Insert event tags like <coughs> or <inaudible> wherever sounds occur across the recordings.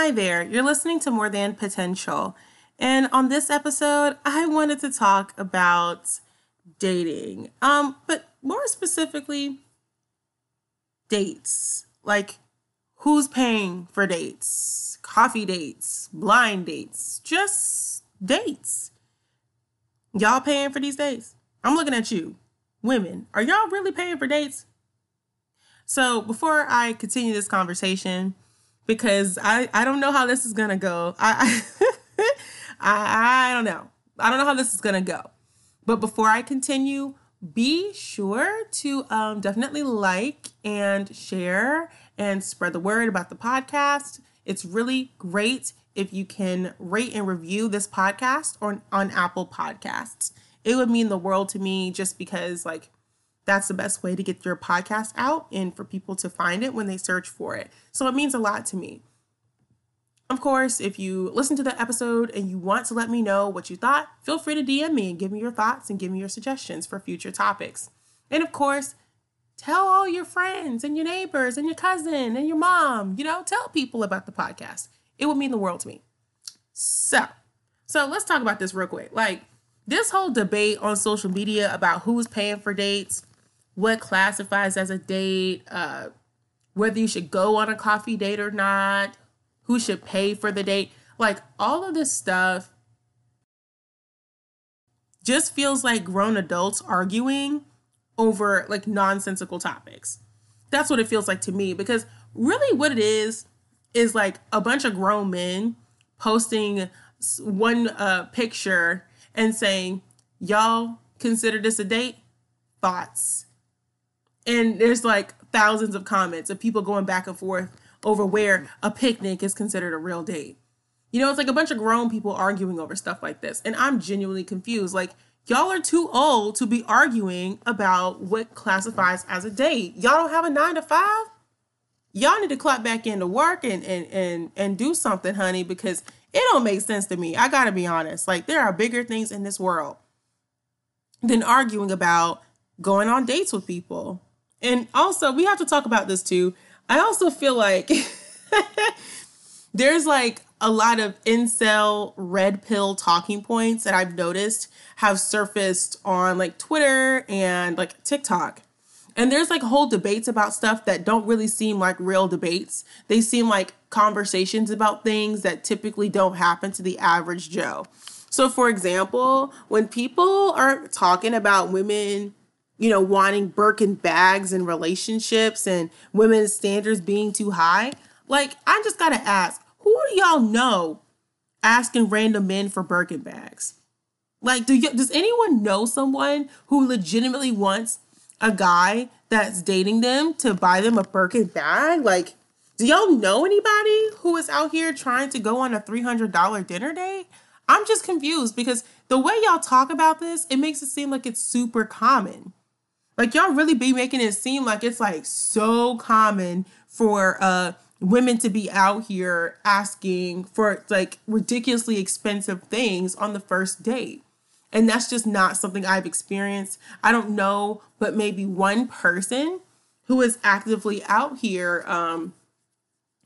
Hi there, you're listening to More Than Potential. And on this episode, I wanted to talk about dating. Um, but more specifically, dates. Like who's paying for dates? Coffee dates, blind dates, just dates. Y'all paying for these dates? I'm looking at you. Women, are y'all really paying for dates? So, before I continue this conversation, because I, I don't know how this is gonna go. I, <laughs> I I don't know. I don't know how this is gonna go. But before I continue, be sure to um, definitely like and share and spread the word about the podcast. It's really great if you can rate and review this podcast on, on Apple Podcasts. It would mean the world to me just because, like, that's the best way to get your podcast out and for people to find it when they search for it. So it means a lot to me. Of course, if you listen to the episode and you want to let me know what you thought, feel free to DM me and give me your thoughts and give me your suggestions for future topics. And of course, tell all your friends and your neighbors and your cousin and your mom, you know, tell people about the podcast. It would mean the world to me. So, so let's talk about this real quick. Like this whole debate on social media about who's paying for dates, what classifies as a date, uh, whether you should go on a coffee date or not, who should pay for the date. Like all of this stuff just feels like grown adults arguing over like nonsensical topics. That's what it feels like to me because really what it is is like a bunch of grown men posting one uh, picture and saying, Y'all consider this a date? Thoughts. And there's like thousands of comments of people going back and forth over where a picnic is considered a real date. You know, it's like a bunch of grown people arguing over stuff like this. And I'm genuinely confused. Like, y'all are too old to be arguing about what classifies as a date. Y'all don't have a nine to five? Y'all need to clock back into work and and and and do something, honey, because it don't make sense to me. I gotta be honest. Like there are bigger things in this world than arguing about going on dates with people. And also, we have to talk about this too. I also feel like <laughs> there's like a lot of incel red pill talking points that I've noticed have surfaced on like Twitter and like TikTok. And there's like whole debates about stuff that don't really seem like real debates. They seem like conversations about things that typically don't happen to the average Joe. So, for example, when people are talking about women you know, wanting Birkin bags and relationships and women's standards being too high. Like, I just gotta ask, who do y'all know asking random men for Birkin bags? Like, do you, does anyone know someone who legitimately wants a guy that's dating them to buy them a Birkin bag? Like, do y'all know anybody who is out here trying to go on a $300 dinner date? I'm just confused because the way y'all talk about this, it makes it seem like it's super common. Like y'all really be making it seem like it's like so common for uh women to be out here asking for like ridiculously expensive things on the first date. And that's just not something I've experienced. I don't know, but maybe one person who is actively out here um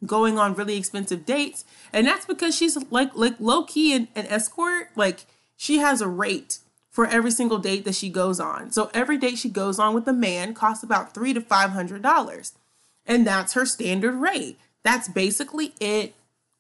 going on really expensive dates. And that's because she's like like low key an, an escort. Like she has a rate for every single date that she goes on. So every date she goes on with a man costs about three to five hundred dollars, and that's her standard rate. That's basically it.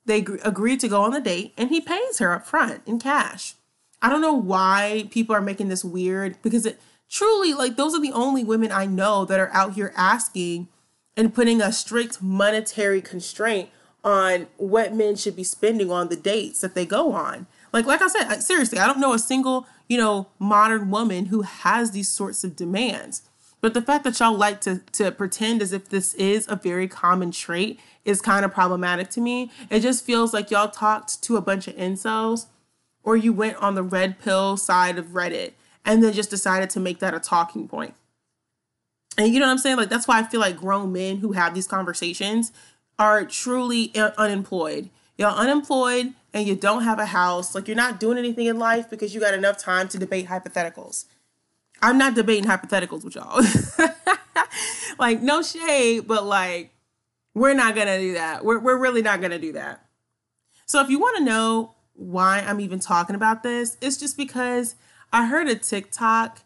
They agreed to go on the date, and he pays her up front in cash. I don't know why people are making this weird because it truly like those are the only women I know that are out here asking and putting a strict monetary constraint on what men should be spending on the dates that they go on. Like like I said, seriously, I don't know a single you know, modern woman who has these sorts of demands. But the fact that y'all like to to pretend as if this is a very common trait is kind of problematic to me. It just feels like y'all talked to a bunch of incels or you went on the red pill side of Reddit and then just decided to make that a talking point. And you know what I'm saying? Like that's why I feel like grown men who have these conversations are truly uh, unemployed. Y'all unemployed and you don't have a house. Like you're not doing anything in life because you got enough time to debate hypotheticals. I'm not debating hypotheticals with y'all. <laughs> like no shade, but like we're not gonna do that. We're we're really not gonna do that. So if you want to know why I'm even talking about this, it's just because I heard a TikTok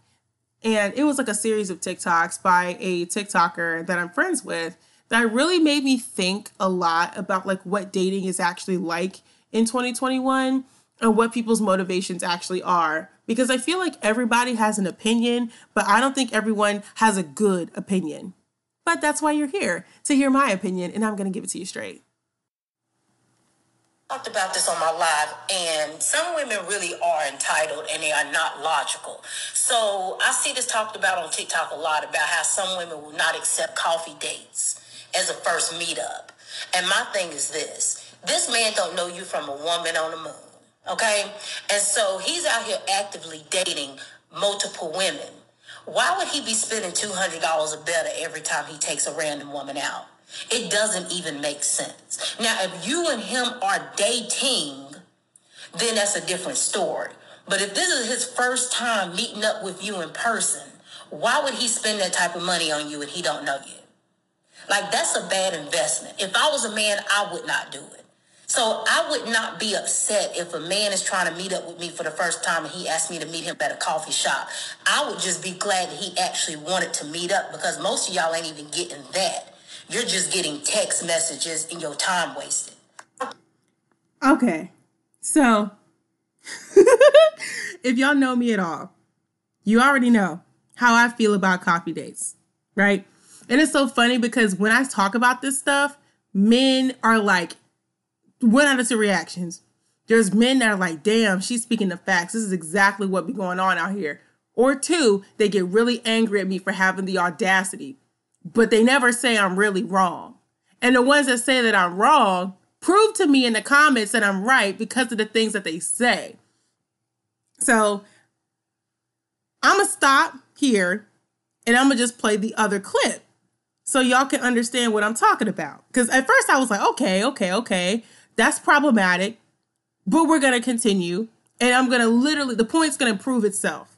and it was like a series of TikToks by a TikToker that I'm friends with that really made me think a lot about like what dating is actually like in 2021 and what people's motivations actually are. Because I feel like everybody has an opinion, but I don't think everyone has a good opinion. But that's why you're here to hear my opinion, and I'm going to give it to you straight. Talked about this on my live and some women really are entitled and they are not logical. So i see this talked about on tiktok a lot about how some women will not accept coffee dates as a first meetup. And my thing is this this man don't know you from a woman on the moon okay and so he's out here actively dating multiple women why would he be spending $200 or better every time he takes a random woman out it doesn't even make sense. Now, if you and him are dating, then that's a different story. But if this is his first time meeting up with you in person, why would he spend that type of money on you and he don't know you? Like that's a bad investment. If I was a man, I would not do it. So I would not be upset if a man is trying to meet up with me for the first time and he asked me to meet him at a coffee shop. I would just be glad that he actually wanted to meet up because most of y'all ain't even getting that. You're just getting text messages and your time wasted. Okay. So, <laughs> if y'all know me at all, you already know how I feel about coffee dates, right? And it's so funny because when I talk about this stuff, men are like, one out of two reactions. There's men that are like, damn, she's speaking the facts. This is exactly what be going on out here. Or two, they get really angry at me for having the audacity but they never say I'm really wrong. And the ones that say that I'm wrong, prove to me in the comments that I'm right because of the things that they say. So I'm going to stop here and I'm going to just play the other clip so y'all can understand what I'm talking about. Because at first I was like, okay, okay, okay, that's problematic, but we're going to continue. And I'm going to literally, the point's going to prove itself.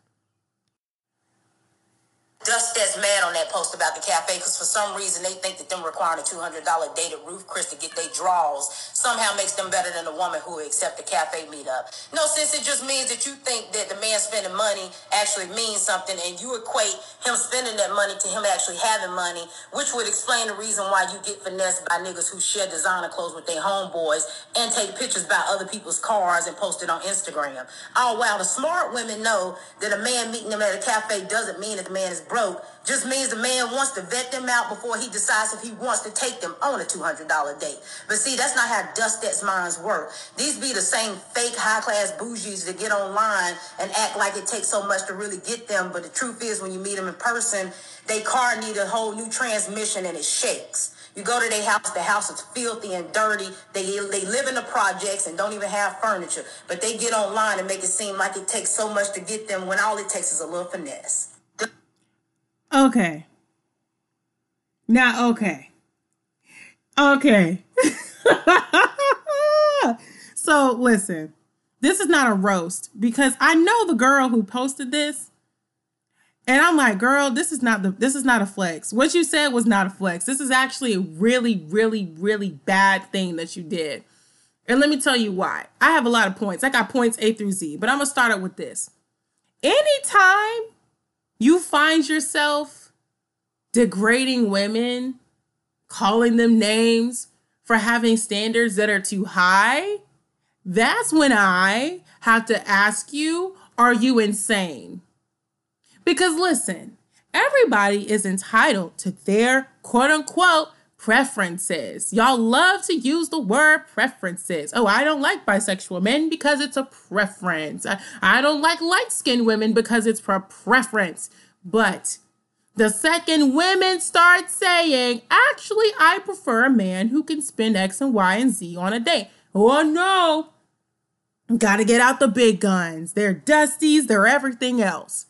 Dust that's mad that post about the cafe because for some reason they think that them requiring a $200 date at Ruth's Chris to get their draws somehow makes them better than a woman who accept the cafe meetup. No, since it just means that you think that the man spending money actually means something and you equate him spending that money to him actually having money, which would explain the reason why you get finessed by niggas who share designer clothes with their homeboys and take pictures by other people's cars and post it on Instagram. Oh, wow. The smart women know that a man meeting them at a cafe doesn't mean that the man is broke just means the man wants to vet them out before he decides if he wants to take them on a $200 date. But see, that's not how dust that's minds work. These be the same fake high class bougies that get online and act like it takes so much to really get them. But the truth is, when you meet them in person, they car need a whole new transmission and it shakes. You go to their house, the house is filthy and dirty. They they live in the projects and don't even have furniture. But they get online and make it seem like it takes so much to get them when all it takes is a little finesse. Okay. Now, okay. Okay. <laughs> so, listen, this is not a roast because I know the girl who posted this. And I'm like, girl, this is not the this is not a flex. What you said was not a flex. This is actually a really, really, really bad thing that you did. And let me tell you why. I have a lot of points. I got points A through Z, but I'm gonna start it with this. Anytime you find yourself degrading women, calling them names for having standards that are too high, that's when I have to ask you, are you insane? Because listen, everybody is entitled to their quote unquote preferences. Y'all love to use the word preferences. Oh, I don't like bisexual men because it's a preference. I, I don't like light skinned women because it's a preference. But The second women start saying, actually, I prefer a man who can spend X and Y and Z on a date. Oh no, gotta get out the big guns. They're dusties, they're everything else.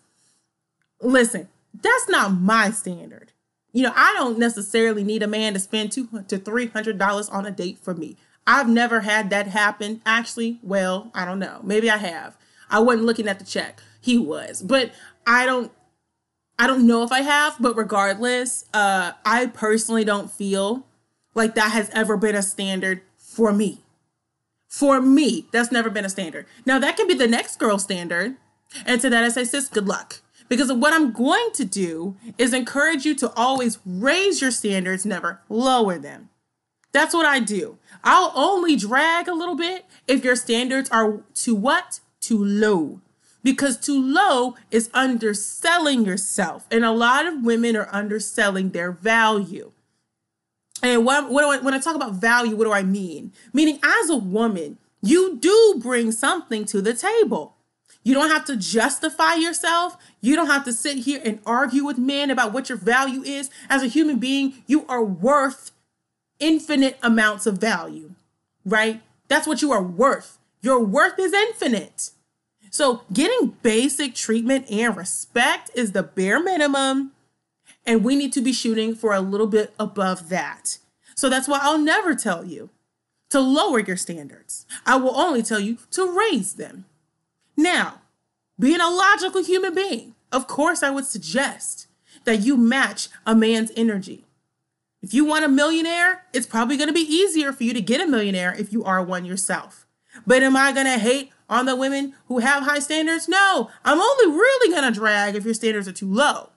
Listen, that's not my standard. You know, I don't necessarily need a man to spend two to three hundred dollars on a date for me. I've never had that happen. Actually, well, I don't know. Maybe I have. I wasn't looking at the check. He was, but I don't I don't know if I have, but regardless, uh, I personally don't feel like that has ever been a standard for me. For me, that's never been a standard. Now, that can be the next girl standard. And to that, I say, sis, good luck. Because what I'm going to do is encourage you to always raise your standards, never lower them. That's what I do. I'll only drag a little bit if your standards are too what? Too low because too low is underselling yourself. And a lot of women are underselling their value. And what, what I, when I talk about value, what do I mean? Meaning, as a woman, you do bring something to the table. You don't have to justify yourself. You don't have to sit here and argue with men about what your value is. As a human being, you are worth infinite amounts of value, right? That's what you are worth. Your worth is infinite. So, getting basic treatment and respect is the bare minimum, and we need to be shooting for a little bit above that. So, that's why I'll never tell you to lower your standards. I will only tell you to raise them. Now, being a logical human being, of course, I would suggest that you match a man's energy. If you want a millionaire, it's probably going to be easier for you to get a millionaire if you are one yourself. But am I going to hate on the women who have high standards? No, I'm only really going to drag if your standards are too low.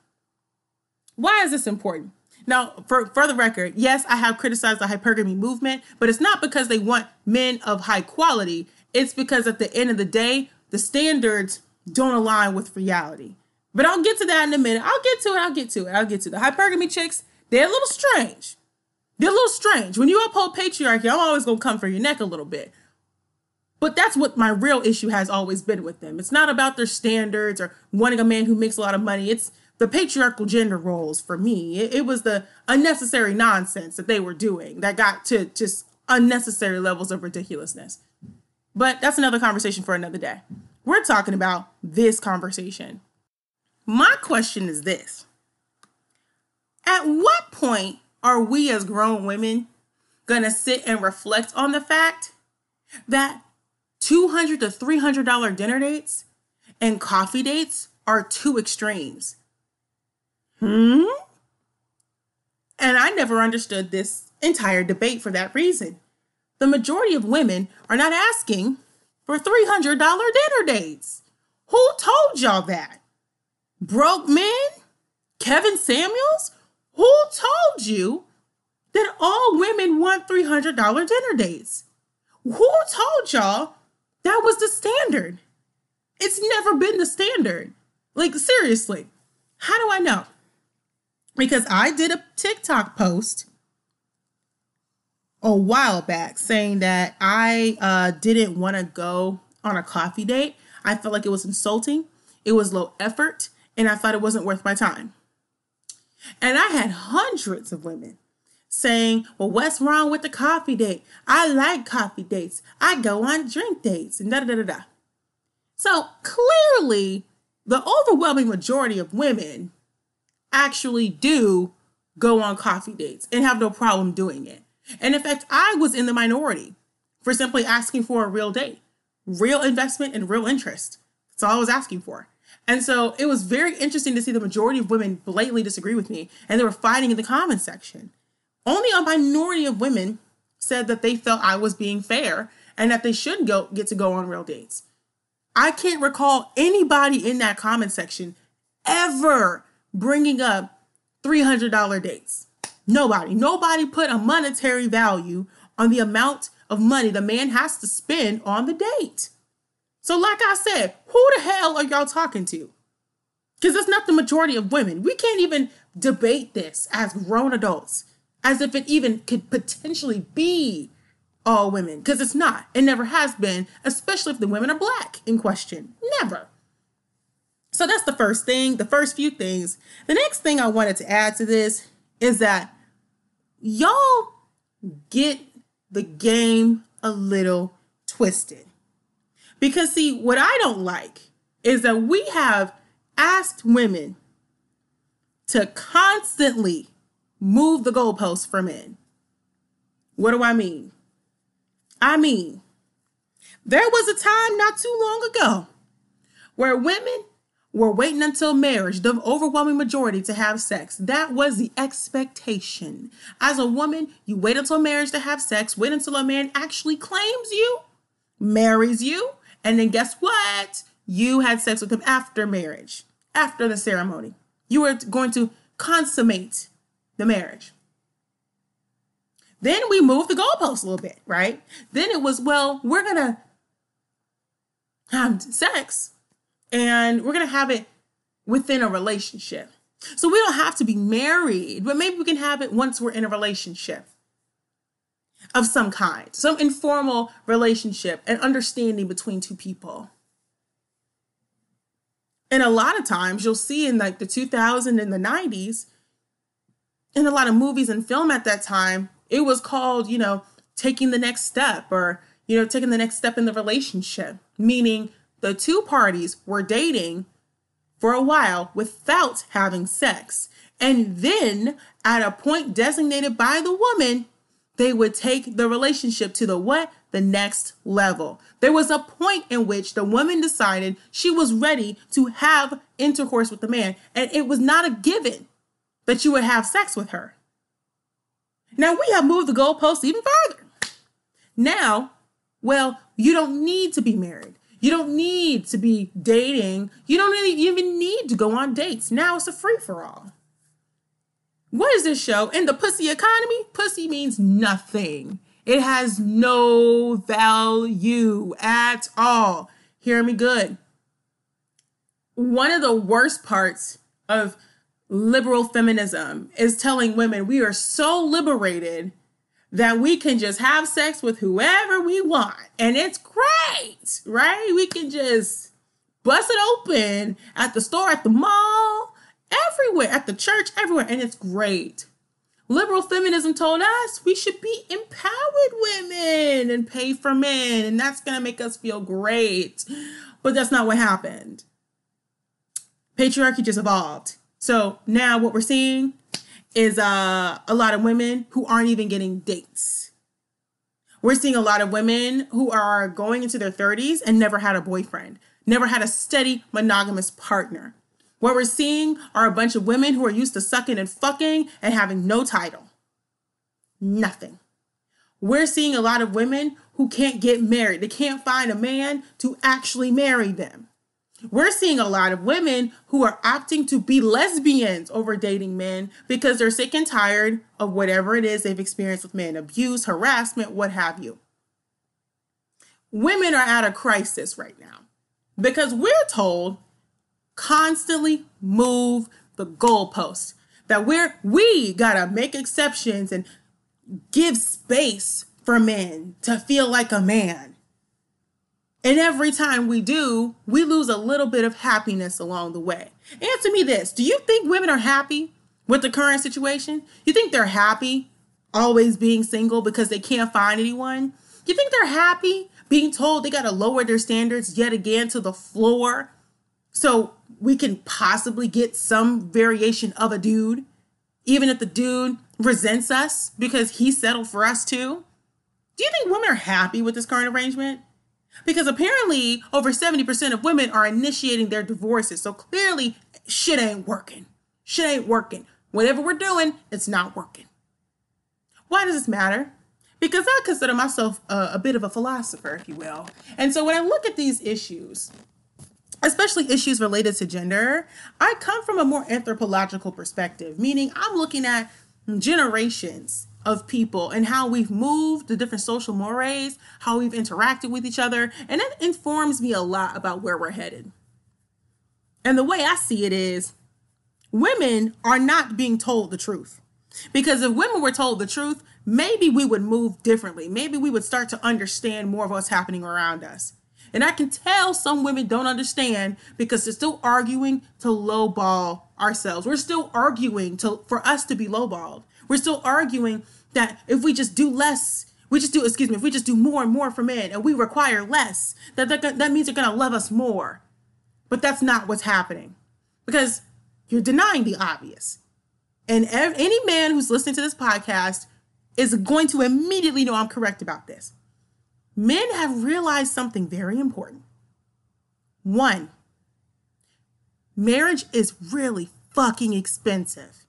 Why is this important? Now, for, for the record, yes, I have criticized the hypergamy movement, but it's not because they want men of high quality. It's because at the end of the day, the standards don't align with reality. But I'll get to that in a minute. I'll get to it. I'll get to it. I'll get to it. the hypergamy chicks. They're a little strange. They're a little strange. When you uphold patriarchy, I'm always gonna come for your neck a little bit. But that's what my real issue has always been with them. It's not about their standards or wanting a man who makes a lot of money. It's the patriarchal gender roles for me. It, it, was the unnecessary nonsense that they were doing that got to just unnecessary levels of ridiculousness. But that's another conversation for another day. We're talking about this conversation. My question is this At what point are we as grown women going to sit and reflect on the fact that 200 to 300 dollar dinner dates and coffee dates are two extremes. Hmm? And I never understood this entire debate for that reason. The majority of women are not asking for $300 dinner dates. Who told y'all that? Broke men? Kevin Samuels? Who told you that all women want $300 dinner dates? Who told y'all that was the standard. It's never been the standard. Like, seriously, how do I know? Because I did a TikTok post a while back saying that I uh, didn't want to go on a coffee date. I felt like it was insulting, it was low effort, and I thought it wasn't worth my time. And I had hundreds of women saying, Well, what's wrong with the coffee date? I like coffee dates. I go on drink dates and da da da da. So clearly, the overwhelming majority of women actually do go on coffee dates and have no problem doing it. And in fact, I was in the minority for simply asking for a real date, real investment, and real interest. That's all I was asking for. And so it was very interesting to see the majority of women blatantly disagree with me and they were fighting in the comment section. Only a minority of women said that they felt I was being fair and that they should go get to go on real dates. I can't recall anybody in that comment section ever bringing up $300 dates. Nobody. Nobody put a monetary value on the amount of money the man has to spend on the date. So, like I said, who the hell are y'all talking to? Because it's not the majority of women. We can't even debate this as grown adults as if it even could potentially be all women because it's not it never has been especially if the women are black in question never So that's the first thing, the first few things. The next thing I wanted to add to this is that y'all get the game a little twisted. Because, see, what I don't like is that we have asked women to constantly move the goalposts for men. What do I mean? I mean, there was a time not too long ago where women were waiting until marriage, the overwhelming majority, to have sex. That was the expectation. As a woman, you wait until marriage to have sex, wait until a man actually claims you, marries you, and then guess what? You had sex with him after marriage, after the ceremony. You were going to consummate the marriage. Then we moved the goalposts a little bit, right? Then it was, well, we're going to have sex and we're going to have it within a relationship. So we don't have to be married, but maybe we can have it once we're in a relationship of some kind, some informal relationship and understanding between two people. And a lot of times you'll see in like the 2000s and the 90s, in a lot of movies and film at that time, it was called, you know, taking the next step or, you know, taking the next step in the relationship, meaning the two parties were dating for a while without having sex. And then at a point designated by the woman, they would take the relationship to the what? The next level. There was a point in which the woman decided she was ready to have intercourse with the man, and it was not a given that you would have sex with her. Now we have moved the goalposts even further. Now, well, you don't need to be married. You don't need to be dating. You don't really even need to go on dates. Now it's a free for all. What is this show? In the pussy economy, pussy means nothing. It has no value at all. Hear me good. One of the worst parts of liberal feminism is telling women we are so liberated that we can just have sex with whoever we want. And it's great, right? We can just bust it open at the store, at the mall, everywhere, at the church, everywhere. And it's great. Liberal feminism told us we should be empowered women and pay for men, and that's gonna make us feel great. But that's not what happened. Patriarchy just evolved. So now what we're seeing is uh, a lot of women who aren't even getting dates. We're seeing a lot of women who are going into their 30s and never had a boyfriend, never had a steady monogamous partner. What we're seeing are a bunch of women who are used to sucking and fucking and having no title. Nothing. We're seeing a lot of women who can't get married. They can't find a man to actually marry them. We're seeing a lot of women who are opting to be lesbians over dating men because they're sick and tired of whatever it is they've experienced with men abuse, harassment, what have you. Women are at a crisis right now because we're told constantly move the goalposts that we're we gotta make exceptions and give space for men to feel like a man and every time we do, we lose a little bit of happiness along the way. Answer me this Do you think women are happy with the current situation? You think they're happy always being single because they can't find anyone? You think they're happy being told they got to lower their standards yet again to the floor so we can possibly get some variation of a dude, even if the dude resents us because he settled for us too? Do you think women are happy with this current arrangement? Because apparently, over 70% of women are initiating their divorces. So clearly, shit ain't working. Shit ain't working. Whatever we're doing, it's not working. Why does this matter? Because I consider myself a, a bit of a philosopher, if you will. And so when I look at these issues, especially issues related to gender, I come from a more anthropological perspective, meaning I'm looking at generations of people and how we've moved, the different social mores, how we've interacted with each other, and that informs me a lot about where we're headed. And the way I see it is women are not being told the truth. Because if women were told the truth, maybe we would move differently. Maybe we would start to understand more of what's happening around us. And I can tell some women don't understand because they're still arguing to lowball ourselves. We're still arguing to for us to be lowballed. We're still arguing that if we just do less, we just do, excuse me, if we just do more and more for men and we require less, that that, that means they're gonna love us more. But that's not what's happening because you're denying the obvious. And ev- any man who's listening to this podcast is going to immediately know I'm correct about this. Men have realized something very important. One, marriage is really fucking expensive.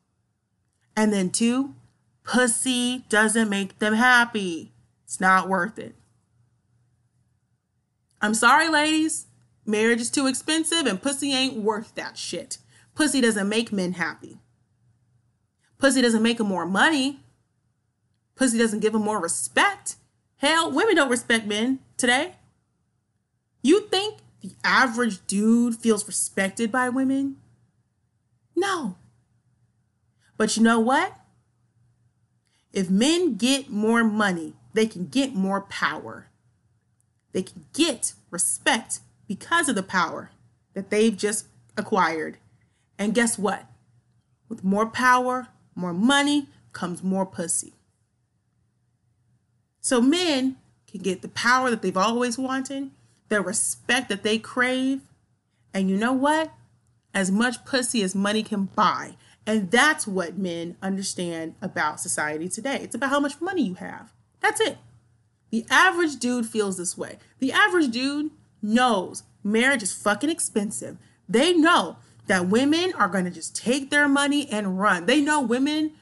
And then two, pussy doesn't make them happy. It's not worth it. I'm sorry, ladies. Marriage is too expensive and pussy ain't worth that shit. Pussy doesn't make men happy. Pussy doesn't make them more money. Pussy doesn't give them more respect. Hell, women don't respect men today. You think the average dude feels respected by women? No. But you know what? If men get more money, they can get more power. They can get respect because of the power that they've just acquired. And guess what? With more power, more money comes more pussy. So men can get the power that they've always wanted, the respect that they crave, and you know what? As much pussy as money can buy. And that's what men understand about society today. It's about how much money you have. That's it. The average dude feels this way. The average dude knows marriage is fucking expensive. They know that women are going to just take their money and run. They know women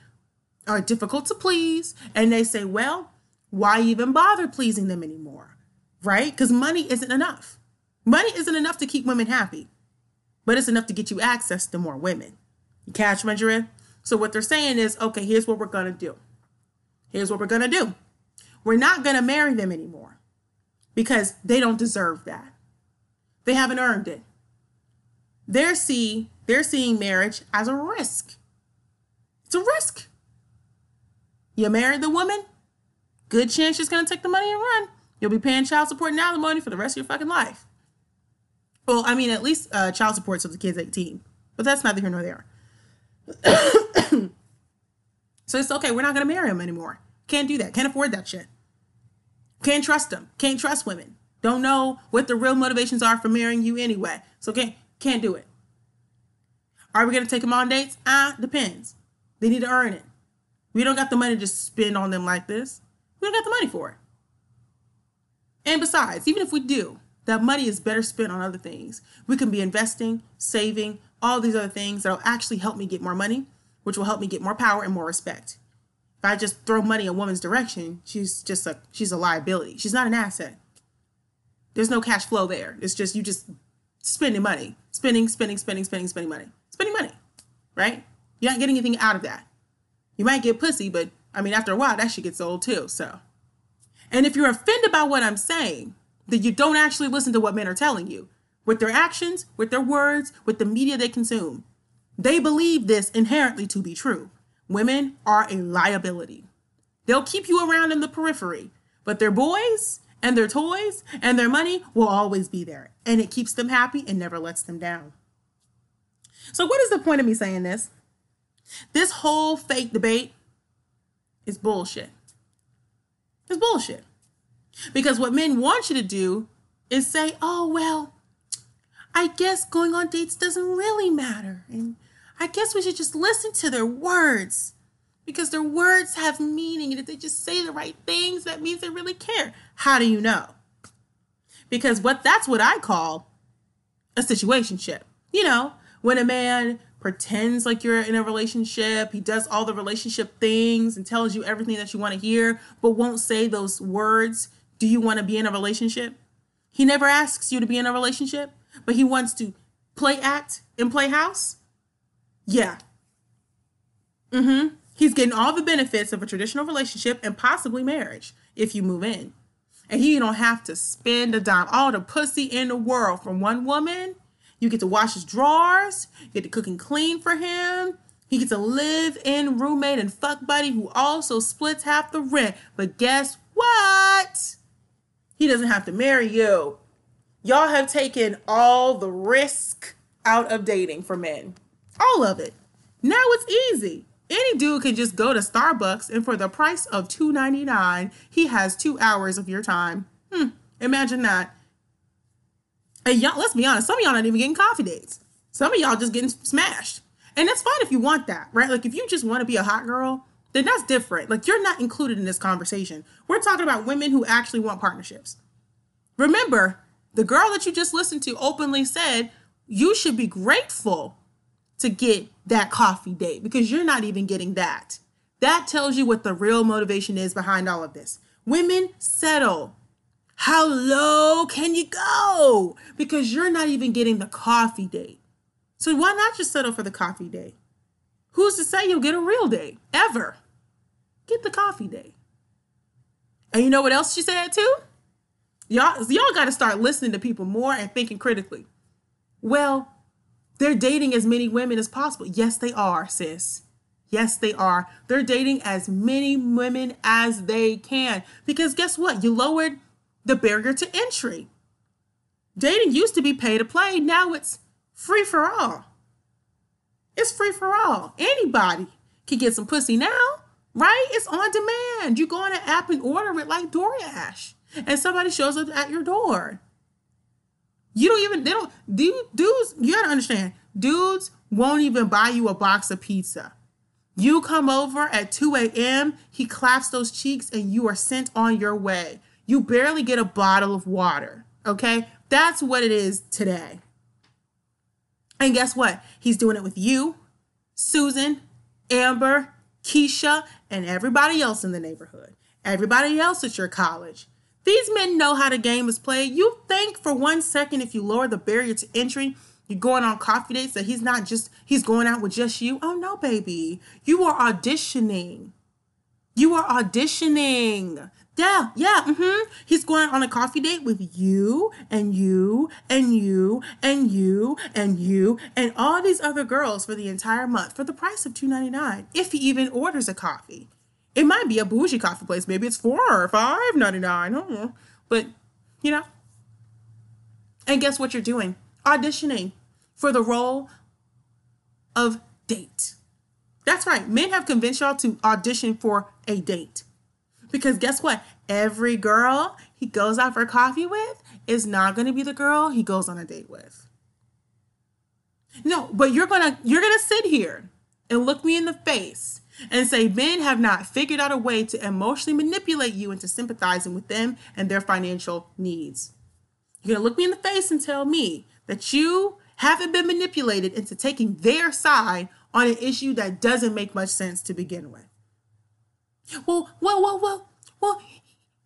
are difficult to please. And they say, well, why even bother pleasing them anymore? Right? Because money isn't enough. Money isn't enough to keep women happy, but it's enough to get you access to more women. You catch my drift? So what they're saying is, okay, here's what we're gonna do. Here's what we're gonna do. We're not gonna marry them anymore because they don't deserve that. They haven't earned it. They're see they're seeing marriage as a risk. It's a risk. You marry the woman, good chance she's gonna take the money and run. You'll be paying child support and alimony for the rest of your fucking life. Well, I mean, at least uh, child support till the kid's 18, but that's neither here nor there. <coughs> so it's okay. We're not gonna marry him anymore. Can't do that. Can't afford that shit. Can't trust them. Can't trust women. Don't know what the real motivations are for marrying you anyway. So can't can't do it. Are we gonna take them on dates? Ah, depends. They need to earn it. We don't got the money to spend on them like this. We don't got the money for it. And besides, even if we do, that money is better spent on other things. We can be investing, saving, all these other things that'll actually help me get more money, which will help me get more power and more respect. If I just throw money a woman's direction, she's just a she's a liability. She's not an asset. There's no cash flow there. It's just you just spending money, spending, spending, spending, spending, spending money, spending money, right? You're not getting anything out of that. You might get pussy, but I mean, after a while, that shit gets old too. So, and if you're offended by what I'm saying, then you don't actually listen to what men are telling you with their actions, with their words, with the media they consume. They believe this inherently to be true. Women are a liability. They'll keep you around in the periphery, but their boys and their toys and their money will always be there. And it keeps them happy and never lets them down. So, what is the point of me saying this? This whole fake debate is bullshit. It's bullshit. Because what men want you to do is say, oh, well, I guess going on dates doesn't really matter. And I guess we should just listen to their words because their words have meaning. And if they just say the right things, that means they really care. How do you know? Because what that's what I call a situationship. You know, when a man pretends like you're in a relationship, he does all the relationship things and tells you everything that you want to hear, but won't say those words, do you want to be in a relationship? He never asks you to be in a relationship, but he wants to play act and play house. Yeah. Mm-hmm. He's getting all the benefits of a traditional relationship and possibly marriage if you move in. And he don't have to spend a dime. All the pussy in the world from one woman. You get to wash his drawers, you get to cook and clean for him. He gets a live in roommate and fuck buddy who also splits half the rent. But guess what? He doesn't have to marry you. Y'all have taken all the risk out of dating for men. All of it. Now it's easy. Any dude can just go to Starbucks and for the price of $2.99, he has two hours of your time. Hmm, imagine that. And y'all, let's be honest, some of y'all not even getting coffee dates. Some of y'all just getting smashed. And that's fine if you want that, right? Like if you just want to be a hot girl, then that's different. Like you're not included in this conversation. We're talking about women who actually want partnerships. Remember, the girl that you just listened to openly said you should be grateful to get that coffee date because you're not even getting that. That tells you what the real motivation is behind all of this. Women settle. How low can you go? Because you're not even getting the coffee date. So why not just settle for the coffee date? Who's to say you'll get a real date ever? Get the coffee date. And you know what else she said too? Y'all, y'all got to start listening to people more and thinking critically. Well, they're dating as many women as possible. Yes, they are, sis. Yes, they are. They're dating as many women as they can. Because guess what? You lowered the barrier to entry. Dating used to be pay to play. Now it's free for all. It's free for all. Anybody can get some pussy now, right? It's on demand. You go on an app and order it like DoorDash, and somebody shows up at your door. You don't even, they don't, dude, dudes, you gotta understand, dudes won't even buy you a box of pizza. You come over at 2 a.m., he claps those cheeks, and you are sent on your way. You barely get a bottle of water, okay? That's what it is today. And guess what? He's doing it with you, Susan, Amber, Keisha, and everybody else in the neighborhood, everybody else at your college. These men know how the game is played. You think for one second if you lower the barrier to entry, you're going on coffee dates that he's not just he's going out with just you. Oh no, baby. You are auditioning. You are auditioning. Yeah, yeah, mm-hmm. He's going on a coffee date with you and you and you and you and you and all these other girls for the entire month for the price of $2.99 if he even orders a coffee. It might be a bougie coffee place. Maybe it's four or five ninety nine. I don't know. But you know. And guess what you're doing? Auditioning for the role of date. That's right. Men have convinced y'all to audition for a date. Because guess what? Every girl he goes out for coffee with is not going to be the girl he goes on a date with. No, but you're going to you're going to sit here and look me in the face and say men have not figured out a way to emotionally manipulate you into sympathizing with them and their financial needs. You're going to look me in the face and tell me that you haven't been manipulated into taking their side on an issue that doesn't make much sense to begin with. Well, well, well, well, well,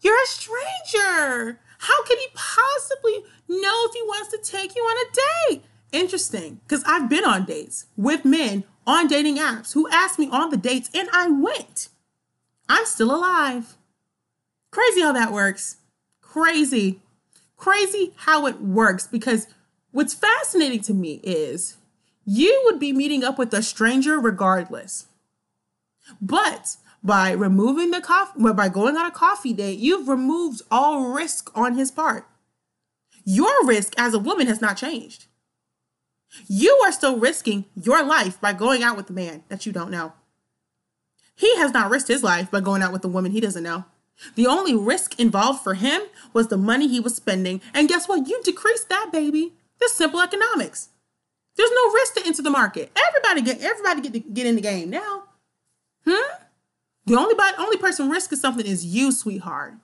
you're a stranger. How could he possibly know if he wants to take you on a date? Interesting, because I've been on dates with men on dating apps who asked me on the dates and I went. I'm still alive. Crazy how that works. Crazy. Crazy how it works because what's fascinating to me is you would be meeting up with a stranger regardless. But by removing the coffee, by going on a coffee date, you've removed all risk on his part. Your risk as a woman has not changed. You are still risking your life by going out with a man that you don't know. He has not risked his life by going out with a woman he doesn't know. The only risk involved for him was the money he was spending. And guess what? You decreased that, baby. This simple economics. There's no risk to enter the market. Everybody get everybody get to get in the game now. Hmm? The only only person risking something is you, sweetheart.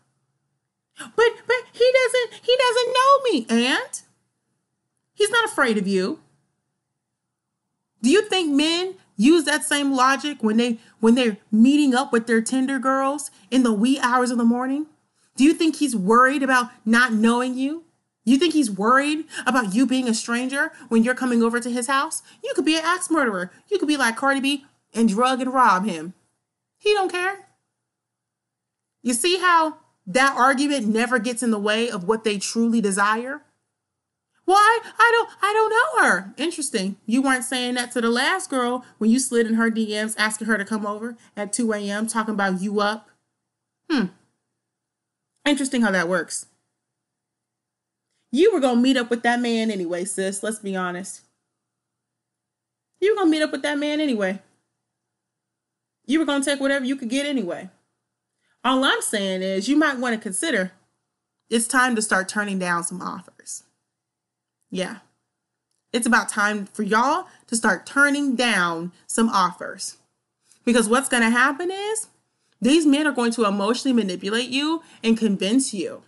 But but he doesn't he doesn't know me, and he's not afraid of you. Do you think men use that same logic when they when they're meeting up with their Tinder girls in the wee hours of the morning? Do you think he's worried about not knowing you? You think he's worried about you being a stranger when you're coming over to his house? You could be an axe murderer. You could be like Cardi B and drug and rob him. He don't care. You see how that argument never gets in the way of what they truly desire? Why? I don't I don't know her. Interesting. You weren't saying that to the last girl when you slid in her DMs asking her to come over at 2 a.m. talking about you up. Hmm. Interesting how that works. You were gonna meet up with that man anyway, sis. Let's be honest. You were gonna meet up with that man anyway. You were gonna take whatever you could get anyway. All I'm saying is you might want to consider it's time to start turning down some offers. Yeah. It's about time for y'all to start turning down some offers. Because what's going to happen is these men are going to emotionally manipulate you and convince you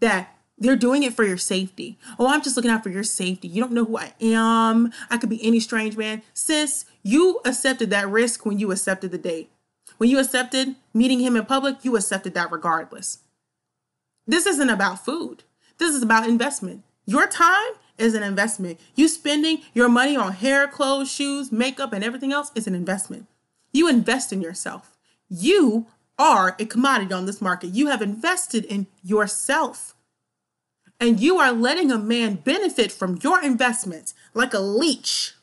that they're doing it for your safety. Oh, I'm just looking out for your safety. You don't know who I am. I could be any strange man. Sis, you accepted that risk when you accepted the date. When you accepted meeting him in public, you accepted that regardless. This isn't about food. This is about investment. Your time is an investment. You spending your money on hair, clothes, shoes, makeup, and everything else is an investment. You invest in yourself. You are a commodity on this market. You have invested in yourself. And you are letting a man benefit from your investments like a leech.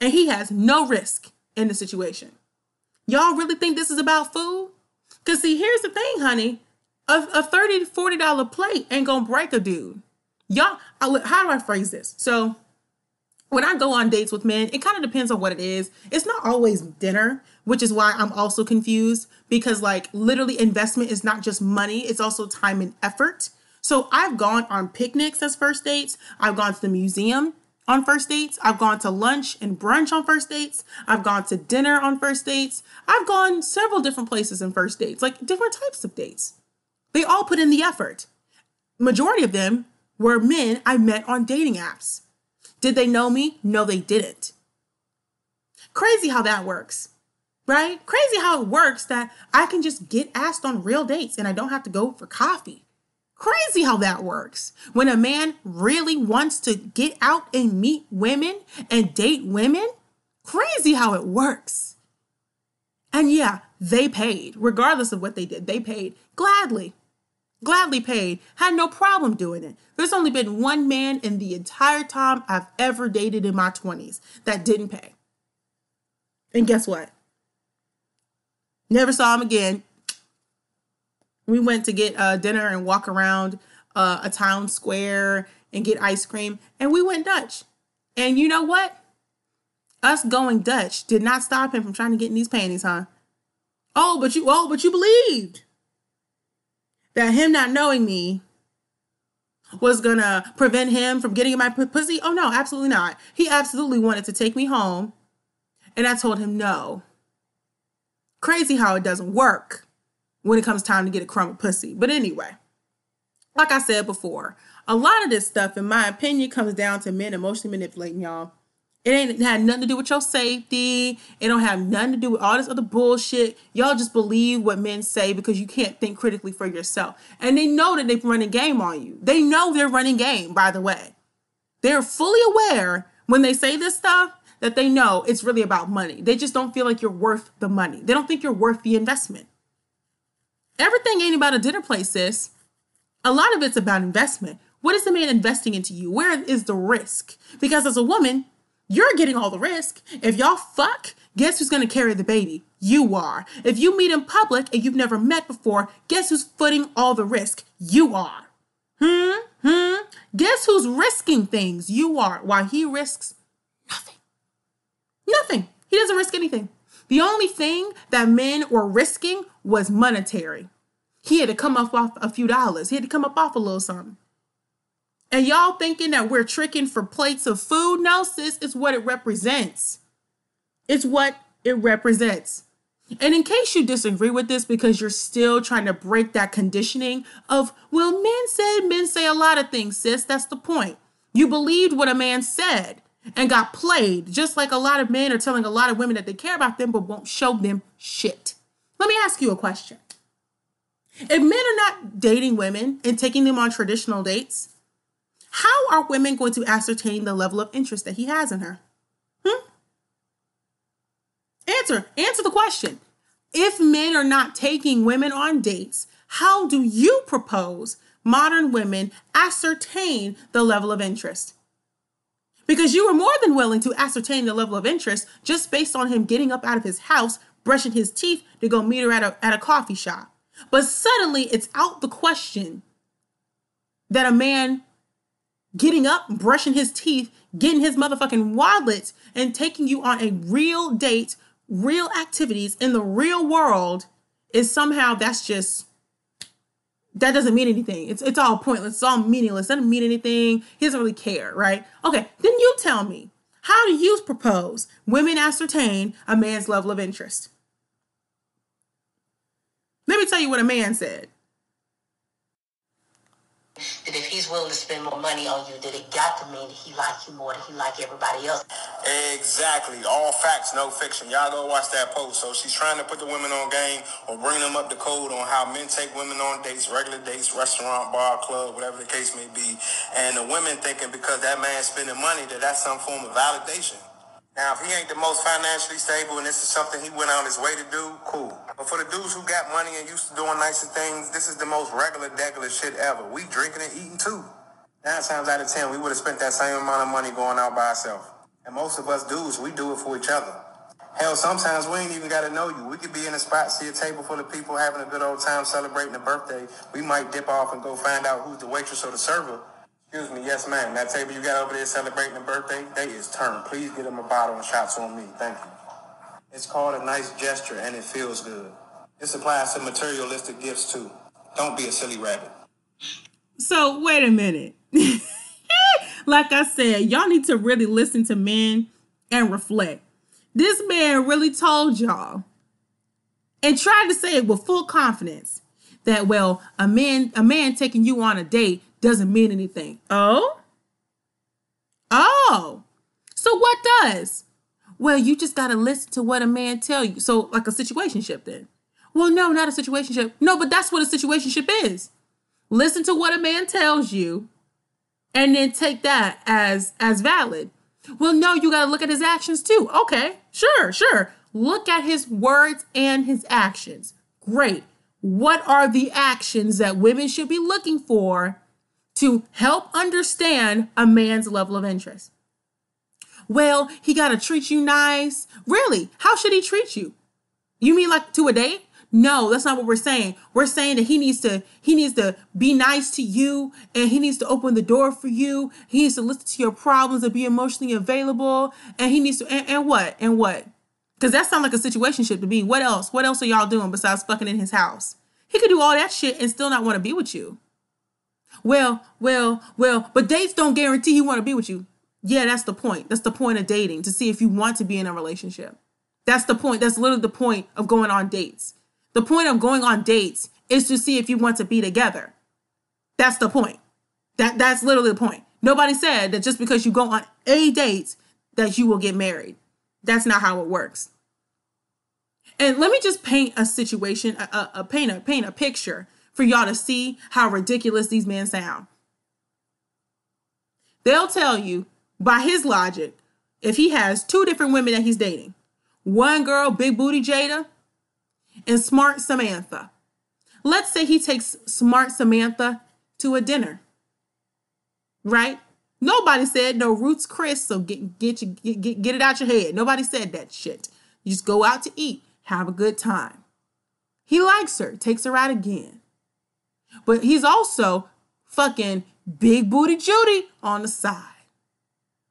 And he has no risk in the situation. Y'all really think this is about food? Because, see, here's the thing, honey a, a 30 to $40 plate ain't gonna break a dude. Y'all, how do I phrase this? So, when I go on dates with men, it kind of depends on what it is. It's not always dinner, which is why I'm also confused because, like, literally, investment is not just money, it's also time and effort. So, I've gone on picnics as first dates, I've gone to the museum on first dates, I've gone to lunch and brunch on first dates, I've gone to dinner on first dates, I've gone several different places in first dates, like different types of dates. They all put in the effort. Majority of them were men I met on dating apps. Did they know me? No, they didn't. Crazy how that works, right? Crazy how it works that I can just get asked on real dates and I don't have to go for coffee. Crazy how that works. When a man really wants to get out and meet women and date women, crazy how it works. And yeah, they paid, regardless of what they did, they paid gladly gladly paid, had no problem doing it. There's only been one man in the entire time I've ever dated in my 20s that didn't pay. And guess what? Never saw him again. We went to get uh, dinner and walk around uh, a town square and get ice cream, and we went Dutch. And you know what? Us going Dutch did not stop him from trying to get in these panties, huh? Oh, but you, oh, but you believed that him not knowing me was gonna prevent him from getting in my pussy? Oh no, absolutely not. He absolutely wanted to take me home, and I told him no. Crazy how it doesn't work when it comes time to get a crumb of pussy. But anyway, like I said before, a lot of this stuff, in my opinion, comes down to men emotionally manipulating y'all. It ain't had nothing to do with your safety. It don't have nothing to do with all this other bullshit. Y'all just believe what men say because you can't think critically for yourself. And they know that they're running game on you. They know they're running game, by the way. They're fully aware when they say this stuff that they know it's really about money. They just don't feel like you're worth the money. They don't think you're worth the investment. Everything ain't about a dinner place, sis. A lot of it's about investment. What is the man investing into you? Where is the risk? Because as a woman, you're getting all the risk. If y'all fuck, guess who's gonna carry the baby? You are. If you meet in public and you've never met before, guess who's footing all the risk? You are. Hmm? Hmm? Guess who's risking things? You are. While he risks nothing. Nothing. He doesn't risk anything. The only thing that men were risking was monetary. He had to come up off a few dollars. He had to come up off a little something. And y'all thinking that we're tricking for plates of food? No, sis, it's what it represents. It's what it represents. And in case you disagree with this because you're still trying to break that conditioning of, well, men said, men say a lot of things, sis, that's the point. You believed what a man said and got played, just like a lot of men are telling a lot of women that they care about them but won't show them shit. Let me ask you a question. If men are not dating women and taking them on traditional dates, how are women going to ascertain the level of interest that he has in her? Hmm? Answer, answer the question. If men are not taking women on dates, how do you propose modern women ascertain the level of interest? Because you were more than willing to ascertain the level of interest just based on him getting up out of his house, brushing his teeth to go meet her at a, at a coffee shop. But suddenly it's out the question that a man getting up, brushing his teeth, getting his motherfucking wallet, and taking you on a real date, real activities in the real world is somehow that's just that doesn't mean anything. It's it's all pointless. It's all meaningless. Doesn't mean anything. He doesn't really care, right? Okay, then you tell me. How do you propose women ascertain a man's level of interest? Let me tell you what a man said that if he's willing to spend more money on you, that it got to mean that he like you more than he like everybody else. Exactly. All facts, no fiction. Y'all go watch that post. So she's trying to put the women on game or bring them up to code on how men take women on dates, regular dates, restaurant, bar, club, whatever the case may be. And the women thinking because that man's spending money that that's some form of validation. Now, if he ain't the most financially stable and this is something he went on his way to do, cool. But for the dudes who got money and used to doing nicer things, this is the most regular, degular shit ever. We drinking and eating too. Nine times out of ten, we would have spent that same amount of money going out by ourselves. And most of us dudes, we do it for each other. Hell, sometimes we ain't even got to know you. We could be in a spot, see a table full of people having a good old time celebrating a birthday. We might dip off and go find out who's the waitress or the server Excuse me, yes, ma'am. That table you got over there celebrating a birthday, they is turned. Please get them a bottle and shots on me. Thank you. It's called a nice gesture and it feels good. This applies to materialistic gifts too. Don't be a silly rabbit. So, wait a minute. <laughs> like I said, y'all need to really listen to men and reflect. This man really told y'all and tried to say it with full confidence that well, a man a man taking you on a date doesn't mean anything. Oh? Oh. So what does? Well, you just got to listen to what a man tell you. So like a situationship then. Well, no, not a situationship. No, but that's what a situationship is. Listen to what a man tells you and then take that as as valid. Well, no, you got to look at his actions too. Okay. Sure, sure. Look at his words and his actions. Great. What are the actions that women should be looking for to help understand a man's level of interest. Well, he got to treat you nice. Really? How should he treat you? You mean like to a date? No, that's not what we're saying. We're saying that he needs to he needs to be nice to you and he needs to open the door for you. He needs to listen to your problems and be emotionally available and he needs to and, and what? And what? Cuz that sounds like a situationship to me. What else? What else are y'all doing besides fucking in his house? He could do all that shit and still not want to be with you. Well, well, well, but dates don't guarantee he want to be with you. Yeah, that's the point. That's the point of dating to see if you want to be in a relationship. That's the point. That's literally the point of going on dates. The point of going on dates is to see if you want to be together. That's the point. That that's literally the point. Nobody said that just because you go on a date that you will get married. That's not how it works. And let me just paint a situation, a, a, a paint a paint a picture for y'all to see how ridiculous these men sound. They'll tell you by his logic if he has two different women that he's dating one girl, big booty Jada, and smart Samantha. Let's say he takes smart Samantha to a dinner, right? Nobody said no Ruth's Chris, so get get you get, get it out your head. Nobody said that shit. You just go out to eat, have a good time. He likes her, takes her out again. But he's also fucking big booty Judy on the side.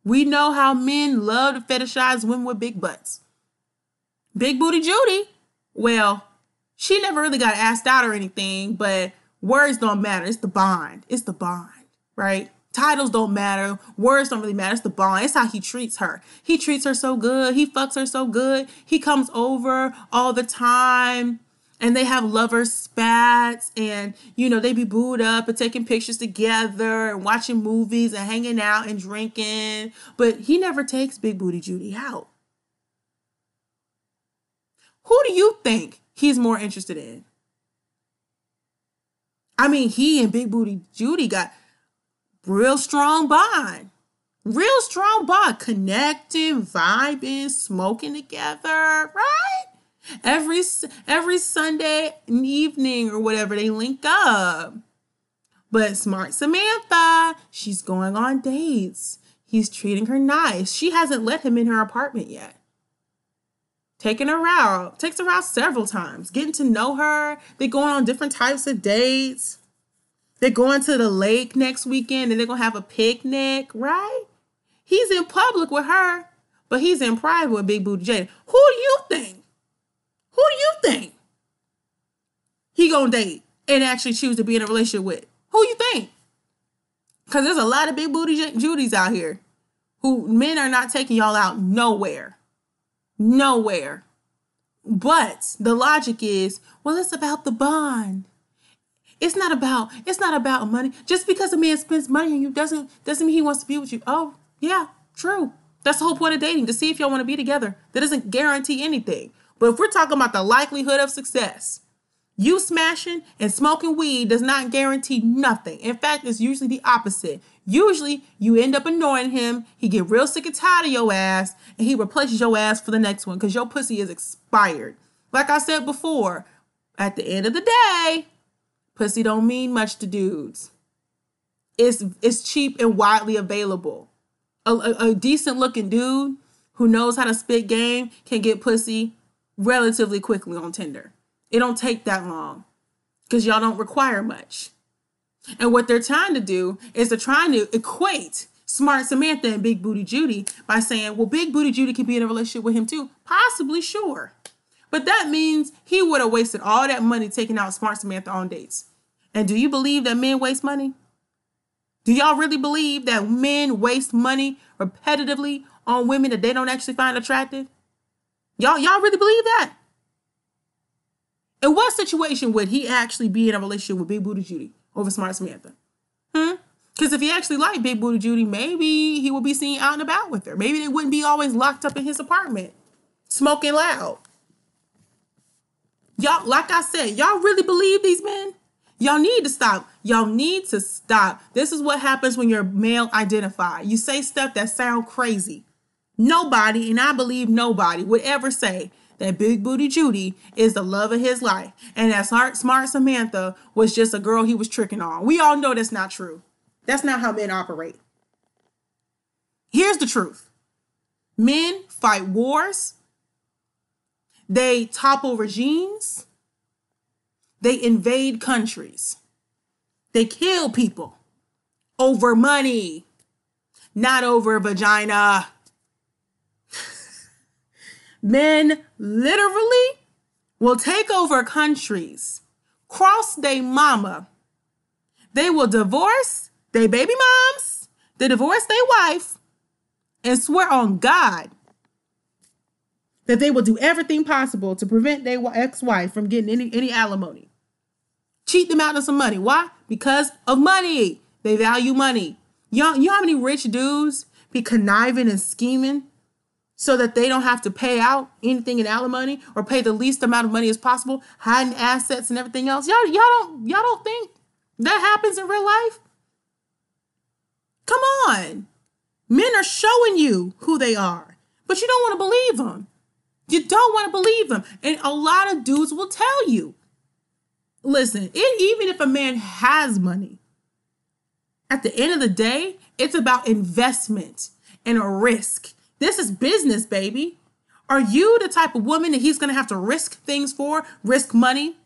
We know how men love to fetishize women with big butts. Big booty Judy, well, she never really got asked out or anything, but words don't matter. It's the bond. It's the bond, right? Titles don't matter. Words don't really matter. It's the bond. It's how he treats her. He treats her so good. He fucks her so good. He comes over all the time and they have lover spats and you know they be booed up and taking pictures together and watching movies and hanging out and drinking. But he never takes big booty judy out. Who do you think he's more interested in? I mean he and big booty judy got real strong bond. Real strong bond. Connecting vibing smoking together right Every every Sunday evening or whatever they link up. But smart Samantha, she's going on dates. He's treating her nice. She hasn't let him in her apartment yet. Taking her out, takes her out several times, getting to know her. They're going on different types of dates. They're going to the lake next weekend and they're going to have a picnic, right? He's in public with her, but he's in private with Big Booty Jada. Who do you think? Think he gonna date and actually choose to be in a relationship with? Who you think? Because there's a lot of big booty Judies out here who men are not taking y'all out nowhere. Nowhere. But the logic is, well, it's about the bond. It's not about it's not about money. Just because a man spends money on you doesn't doesn't mean he wants to be with you. Oh, yeah, true. That's the whole point of dating, to see if y'all want to be together. That doesn't guarantee anything. But if we're talking about the likelihood of success, you smashing and smoking weed does not guarantee nothing. In fact, it's usually the opposite. Usually, you end up annoying him. He get real sick and tired of your ass, and he replaces your ass for the next one because your pussy is expired. Like I said before, at the end of the day, pussy don't mean much to dudes. It's it's cheap and widely available. A, a, a decent looking dude who knows how to spit game can get pussy relatively quickly on Tinder. It don't take that long because y'all don't require much. And what they're trying to do is they're trying to equate smart Samantha and Big Booty Judy by saying, well, Big Booty Judy could be in a relationship with him too. Possibly, sure. But that means he would have wasted all that money taking out smart Samantha on dates. And do you believe that men waste money? Do y'all really believe that men waste money repetitively on women that they don't actually find attractive? Y'all, y'all really believe that? In what situation would he actually be in a relationship with Big Booty Judy over Smart Samantha? Hmm? Because if he actually liked Big Booty Judy, maybe he would be seen out and about with her. Maybe they wouldn't be always locked up in his apartment, smoking loud. Y'all, like I said, y'all really believe these men? Y'all need to stop. Y'all need to stop. This is what happens when you're male identified. You say stuff that sound crazy. Nobody, and I believe nobody, would ever say that Big Booty Judy is the love of his life and that smart, smart Samantha was just a girl he was tricking on. We all know that's not true. That's not how men operate. Here's the truth men fight wars, they topple regimes, they invade countries, they kill people over money, not over vagina. Men literally will take over countries, cross their mama. They will divorce their baby moms, they divorce their wife, and swear on God that they will do everything possible to prevent their ex-wife from getting any, any alimony. Cheat them out of some money. Why? Because of money. They value money. Y'all, you know how many rich dudes be conniving and scheming so that they don't have to pay out anything in alimony or pay the least amount of money as possible, hiding assets and everything else. Y'all, y'all don't y'all don't think that happens in real life? Come on. Men are showing you who they are, but you don't want to believe them. You don't want to believe them. And a lot of dudes will tell you. Listen, it, even if a man has money, at the end of the day, it's about investment and a risk this is business, baby. Are you the type of woman that he's going to have to risk things for? Risk money?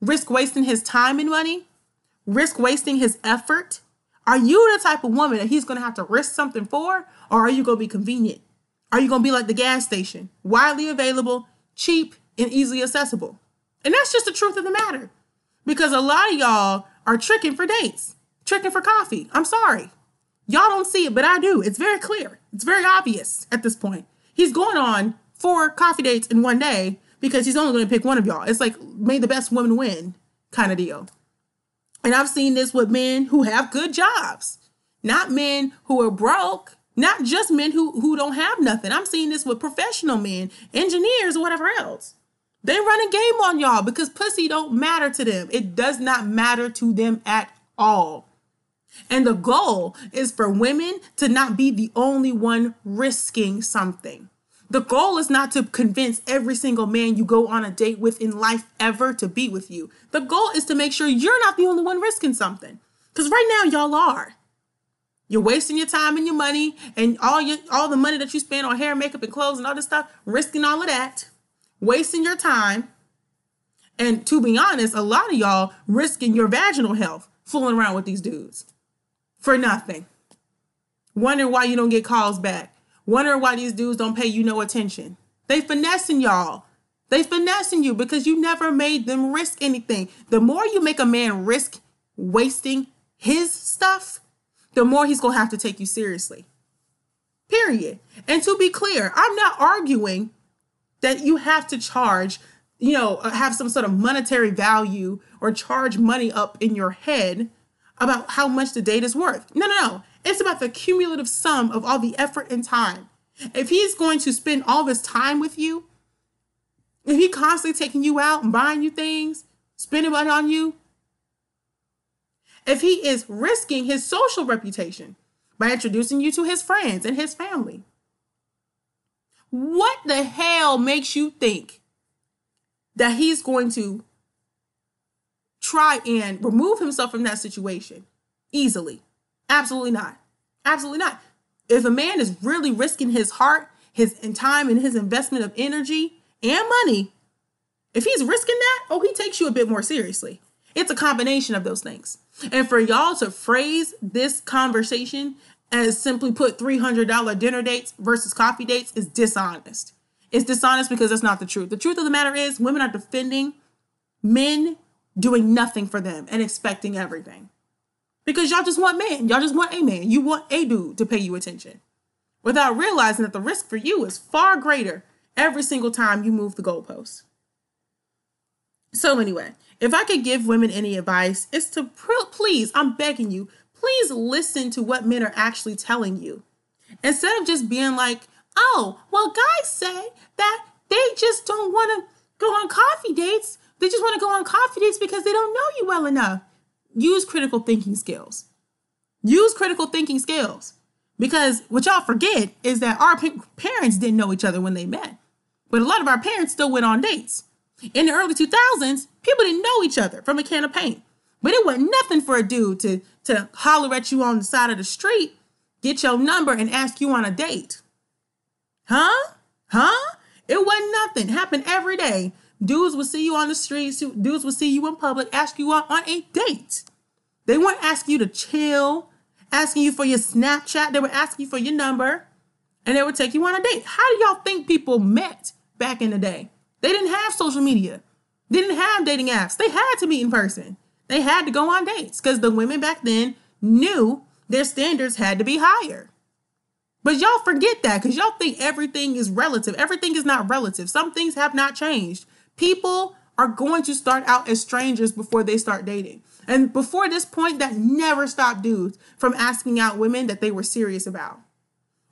Risk wasting his time and money? Risk wasting his effort? Are you the type of woman that he's going to have to risk something for? Or are you going to be convenient? Are you going to be like the gas station, widely available, cheap, and easily accessible? And that's just the truth of the matter. Because a lot of y'all are tricking for dates, tricking for coffee. I'm sorry. Y'all don't see it, but I do. It's very clear. It's very obvious at this point. He's going on four coffee dates in one day because he's only going to pick one of y'all. It's like may the best woman win kind of deal. And I've seen this with men who have good jobs, not men who are broke, not just men who, who don't have nothing. I'm seeing this with professional men, engineers, or whatever else. They run a game on y'all because pussy don't matter to them. It does not matter to them at all. And the goal is for women to not be the only one risking something. The goal is not to convince every single man you go on a date with in life ever to be with you. The goal is to make sure you're not the only one risking something. Because right now, y'all are. You're wasting your time and your money and all your all the money that you spend on hair, makeup, and clothes and all this stuff, risking all of that, wasting your time. And to be honest, a lot of y'all risking your vaginal health fooling around with these dudes for nothing. Wondering why you don't get calls back. Wondering why these dudes don't pay you no attention. They finessing y'all. They finessing you because you never made them risk anything. The more you make a man risk wasting his stuff, the more he's gonna have to take you seriously. Period. And to be clear, I'm not arguing that you have to charge, you know, uh, have some sort of monetary value or charge money up in your head about how much the date is worth. No, no, no. It's about the cumulative sum of all the effort and time. If he's going to spend all this time with you, if he constantly taking you out and buying you things, spending money on you, if he is risking his social reputation by introducing you to his friends and his family, what the hell makes you think that he's going to try and remove himself from that situation easily? Absolutely not. Absolutely not. If a man is really risking his heart, his time, and his investment of energy and money, if he's risking that, oh, he takes you a bit more seriously. It's a combination of those things. And for y'all to phrase this conversation as simply put $300 dinner dates versus coffee dates is dishonest. It's dishonest because that's not the truth. The truth of the matter is, women are defending men doing nothing for them and expecting everything. Because y'all just want men. Y'all just want a man. You want a dude to pay you attention without realizing that the risk for you is far greater every single time you move the goalpost. So, anyway, if I could give women any advice, it's to please, I'm begging you, please listen to what men are actually telling you. Instead of just being like, oh, well, guys say that they just don't want to go on coffee dates. They just want to go on dates because they don't know you well enough. Use critical thinking skills. Use critical thinking skills. Because what y'all forget is that our parents didn't know each other when they met. But a lot of our parents still went on dates. In the early 2000s, people didn't know each other from a can of paint. But it wasn't nothing for a dude to, to holler at you on the side of the street, get your number, and ask you on a date. Huh? Huh? It wasn't nothing. Happened every day. Dudes will see you on the streets, dudes will see you in public, ask you out on a date. They weren't asking you to chill, asking you for your Snapchat. They were asking you for your number, and they would take you on a date. How do y'all think people met back in the day? They didn't have social media, they didn't have dating apps. They had to meet in person. They had to go on dates because the women back then knew their standards had to be higher. But y'all forget that because y'all think everything is relative. Everything is not relative. Some things have not changed. People are going to start out as strangers before they start dating. And before this point, that never stopped dudes from asking out women that they were serious about,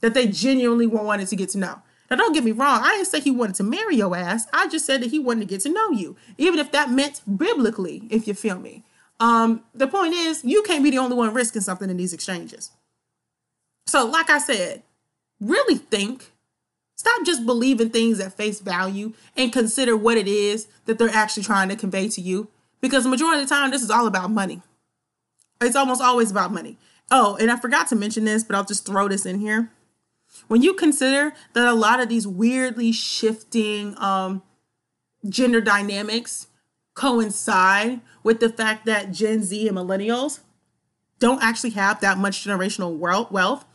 that they genuinely wanted to get to know. Now, don't get me wrong. I didn't say he wanted to marry your ass. I just said that he wanted to get to know you, even if that meant biblically, if you feel me. Um, the point is, you can't be the only one risking something in these exchanges. So, like I said, really think. Stop just believing things at face value and consider what it is that they're actually trying to convey to you. Because the majority of the time, this is all about money. It's almost always about money. Oh, and I forgot to mention this, but I'll just throw this in here. When you consider that a lot of these weirdly shifting um, gender dynamics coincide with the fact that Gen Z and millennials don't actually have that much generational wealth,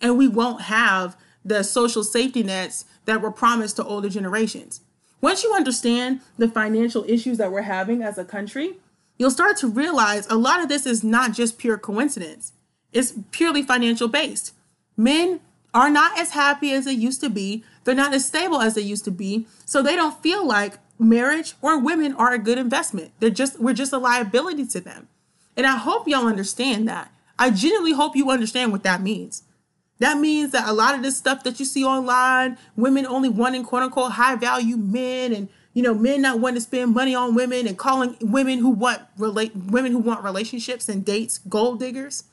and we won't have the social safety nets that were promised to older generations. Once you understand the financial issues that we're having as a country, you'll start to realize a lot of this is not just pure coincidence. It's purely financial based. Men are not as happy as they used to be. They're not as stable as they used to be. So they don't feel like marriage or women are a good investment. They're just we're just a liability to them. And I hope y'all understand that. I genuinely hope you understand what that means. That means that a lot of this stuff that you see online, women only wanting quote unquote high value men and you know, men not wanting to spend money on women and calling women who want relate women who want relationships and dates gold diggers.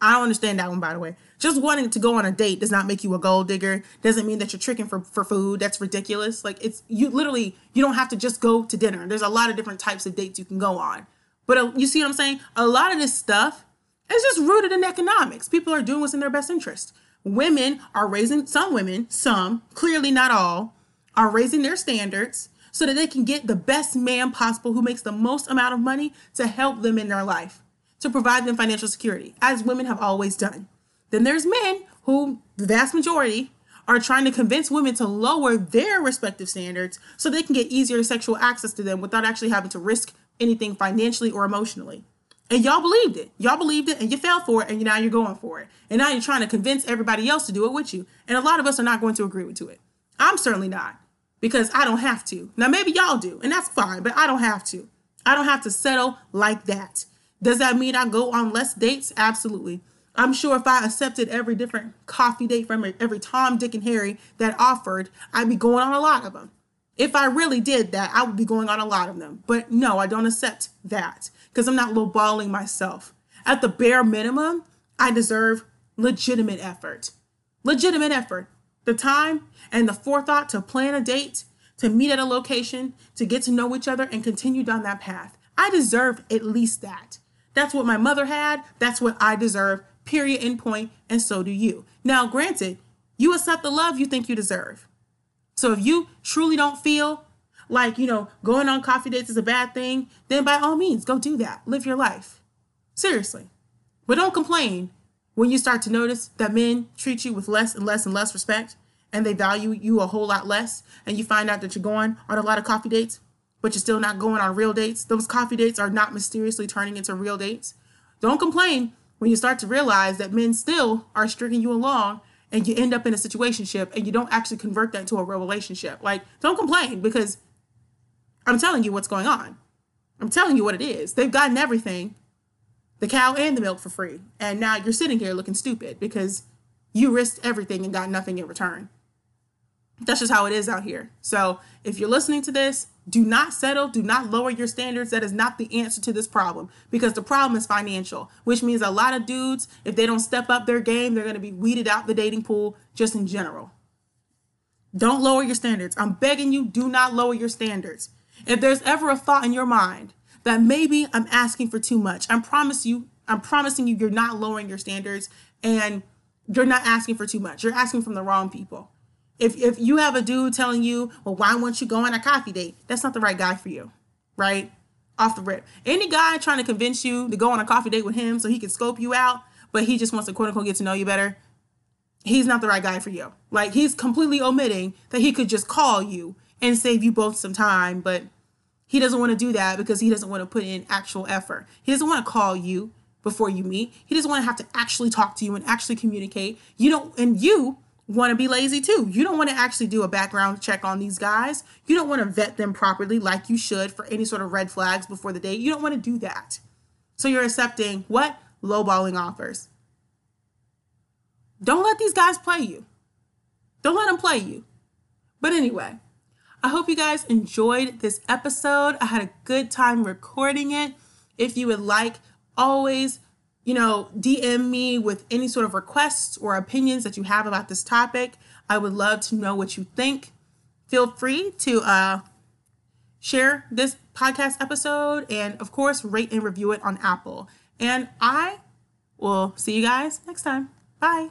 I don't understand that one by the way. Just wanting to go on a date does not make you a gold digger. Doesn't mean that you're tricking for, for food. That's ridiculous. Like it's you literally you don't have to just go to dinner. There's a lot of different types of dates you can go on. But uh, you see what I'm saying? A lot of this stuff it's just rooted in economics. People are doing what's in their best interest. Women are raising, some women, some, clearly not all, are raising their standards so that they can get the best man possible who makes the most amount of money to help them in their life. to provide them financial security, as women have always done. Then there's men who, the vast majority, are trying to convince women to lower their respective standards so they can get easier sexual access to them without actually having to risk anything financially or emotionally. And y'all believed it. Y'all believed it and you fell for it and now you're going for it. And now you're trying to convince everybody else to do it with you. And a lot of us are not going to agree with to it. I'm certainly not because I don't have to. Now, maybe y'all do, and that's fine, but I don't have to. I don't have to settle like that. Does that mean I go on less dates? Absolutely. I'm sure if I accepted every different coffee date from every Tom, Dick, and Harry that offered, I'd be going on a lot of them. If I really did that, I would be going on a lot of them. But no, I don't accept that because I'm not lowballing myself. At the bare minimum, I deserve legitimate effort. Legitimate effort. The time and the forethought to plan a date, to meet at a location, to get to know each other and continue down that path. I deserve at least that. That's what my mother had. That's what I deserve, period, end point, and so do you. Now, granted, you accept the love you think you deserve. So if you truly don't feel like, you know, going on coffee dates is a bad thing, then by all means, go do that. Live your life. Seriously. But don't complain when you start to notice that men treat you with less and less and less respect and they value you a whole lot less and you find out that you're going on a lot of coffee dates but you're still not going on real dates those coffee dates are not mysteriously turning into real dates don't complain when you start to realize that men still are stringing you along and you end up in a situationship and you don't actually convert that to a real relationship like don't complain because i'm telling you what's going on i'm telling you what it is they've gotten everything the cow and the milk for free and now you're sitting here looking stupid because you risked everything and got nothing in return that's just how it is out here. So if you're listening to this, do not settle, do not lower your standards. That is not the answer to this problem because the problem is financial, which means a lot of dudes, if they don't step up their game, they're going to be weeded out the dating pool just in general. Don't lower your standards. I'm begging you, do not lower your standards. If there's ever a thought in your mind that maybe I'm asking for too much, I promise you, I'm promising you, you're not lowering your standards and you're not asking for too much. You're asking from the wrong people. If if you have a dude telling you, well, why won't you go on a coffee date? That's not the right guy for you, right? Off the rip. Any guy trying to convince you to go on a coffee date with him so he can scope you out, but he just wants to quote unquote get to know you better, he's not the right guy for you. Like he's completely omitting that he could just call you and save you both some time, but he doesn't want to do that because he doesn't want to put in actual effort. He doesn't want to call you before you meet. He doesn't want to have to actually talk to you and actually communicate. You don't and you want to be lazy too. You don't want to actually do a background check on these guys. You don't want to vet them properly like you should for any sort of red flags before the date. You don't want to do that. So you're accepting what? Lowballing offers. Don't let these guys play you. Don't let them play you. But anyway, I hope you guys enjoyed this episode. I had a good time recording it. If you would like, always you know, DM me with any sort of requests or opinions that you have about this topic. I would love to know what you think. Feel free to uh, share this podcast episode and, of course, rate and review it on Apple. And I will see you guys next time. Bye.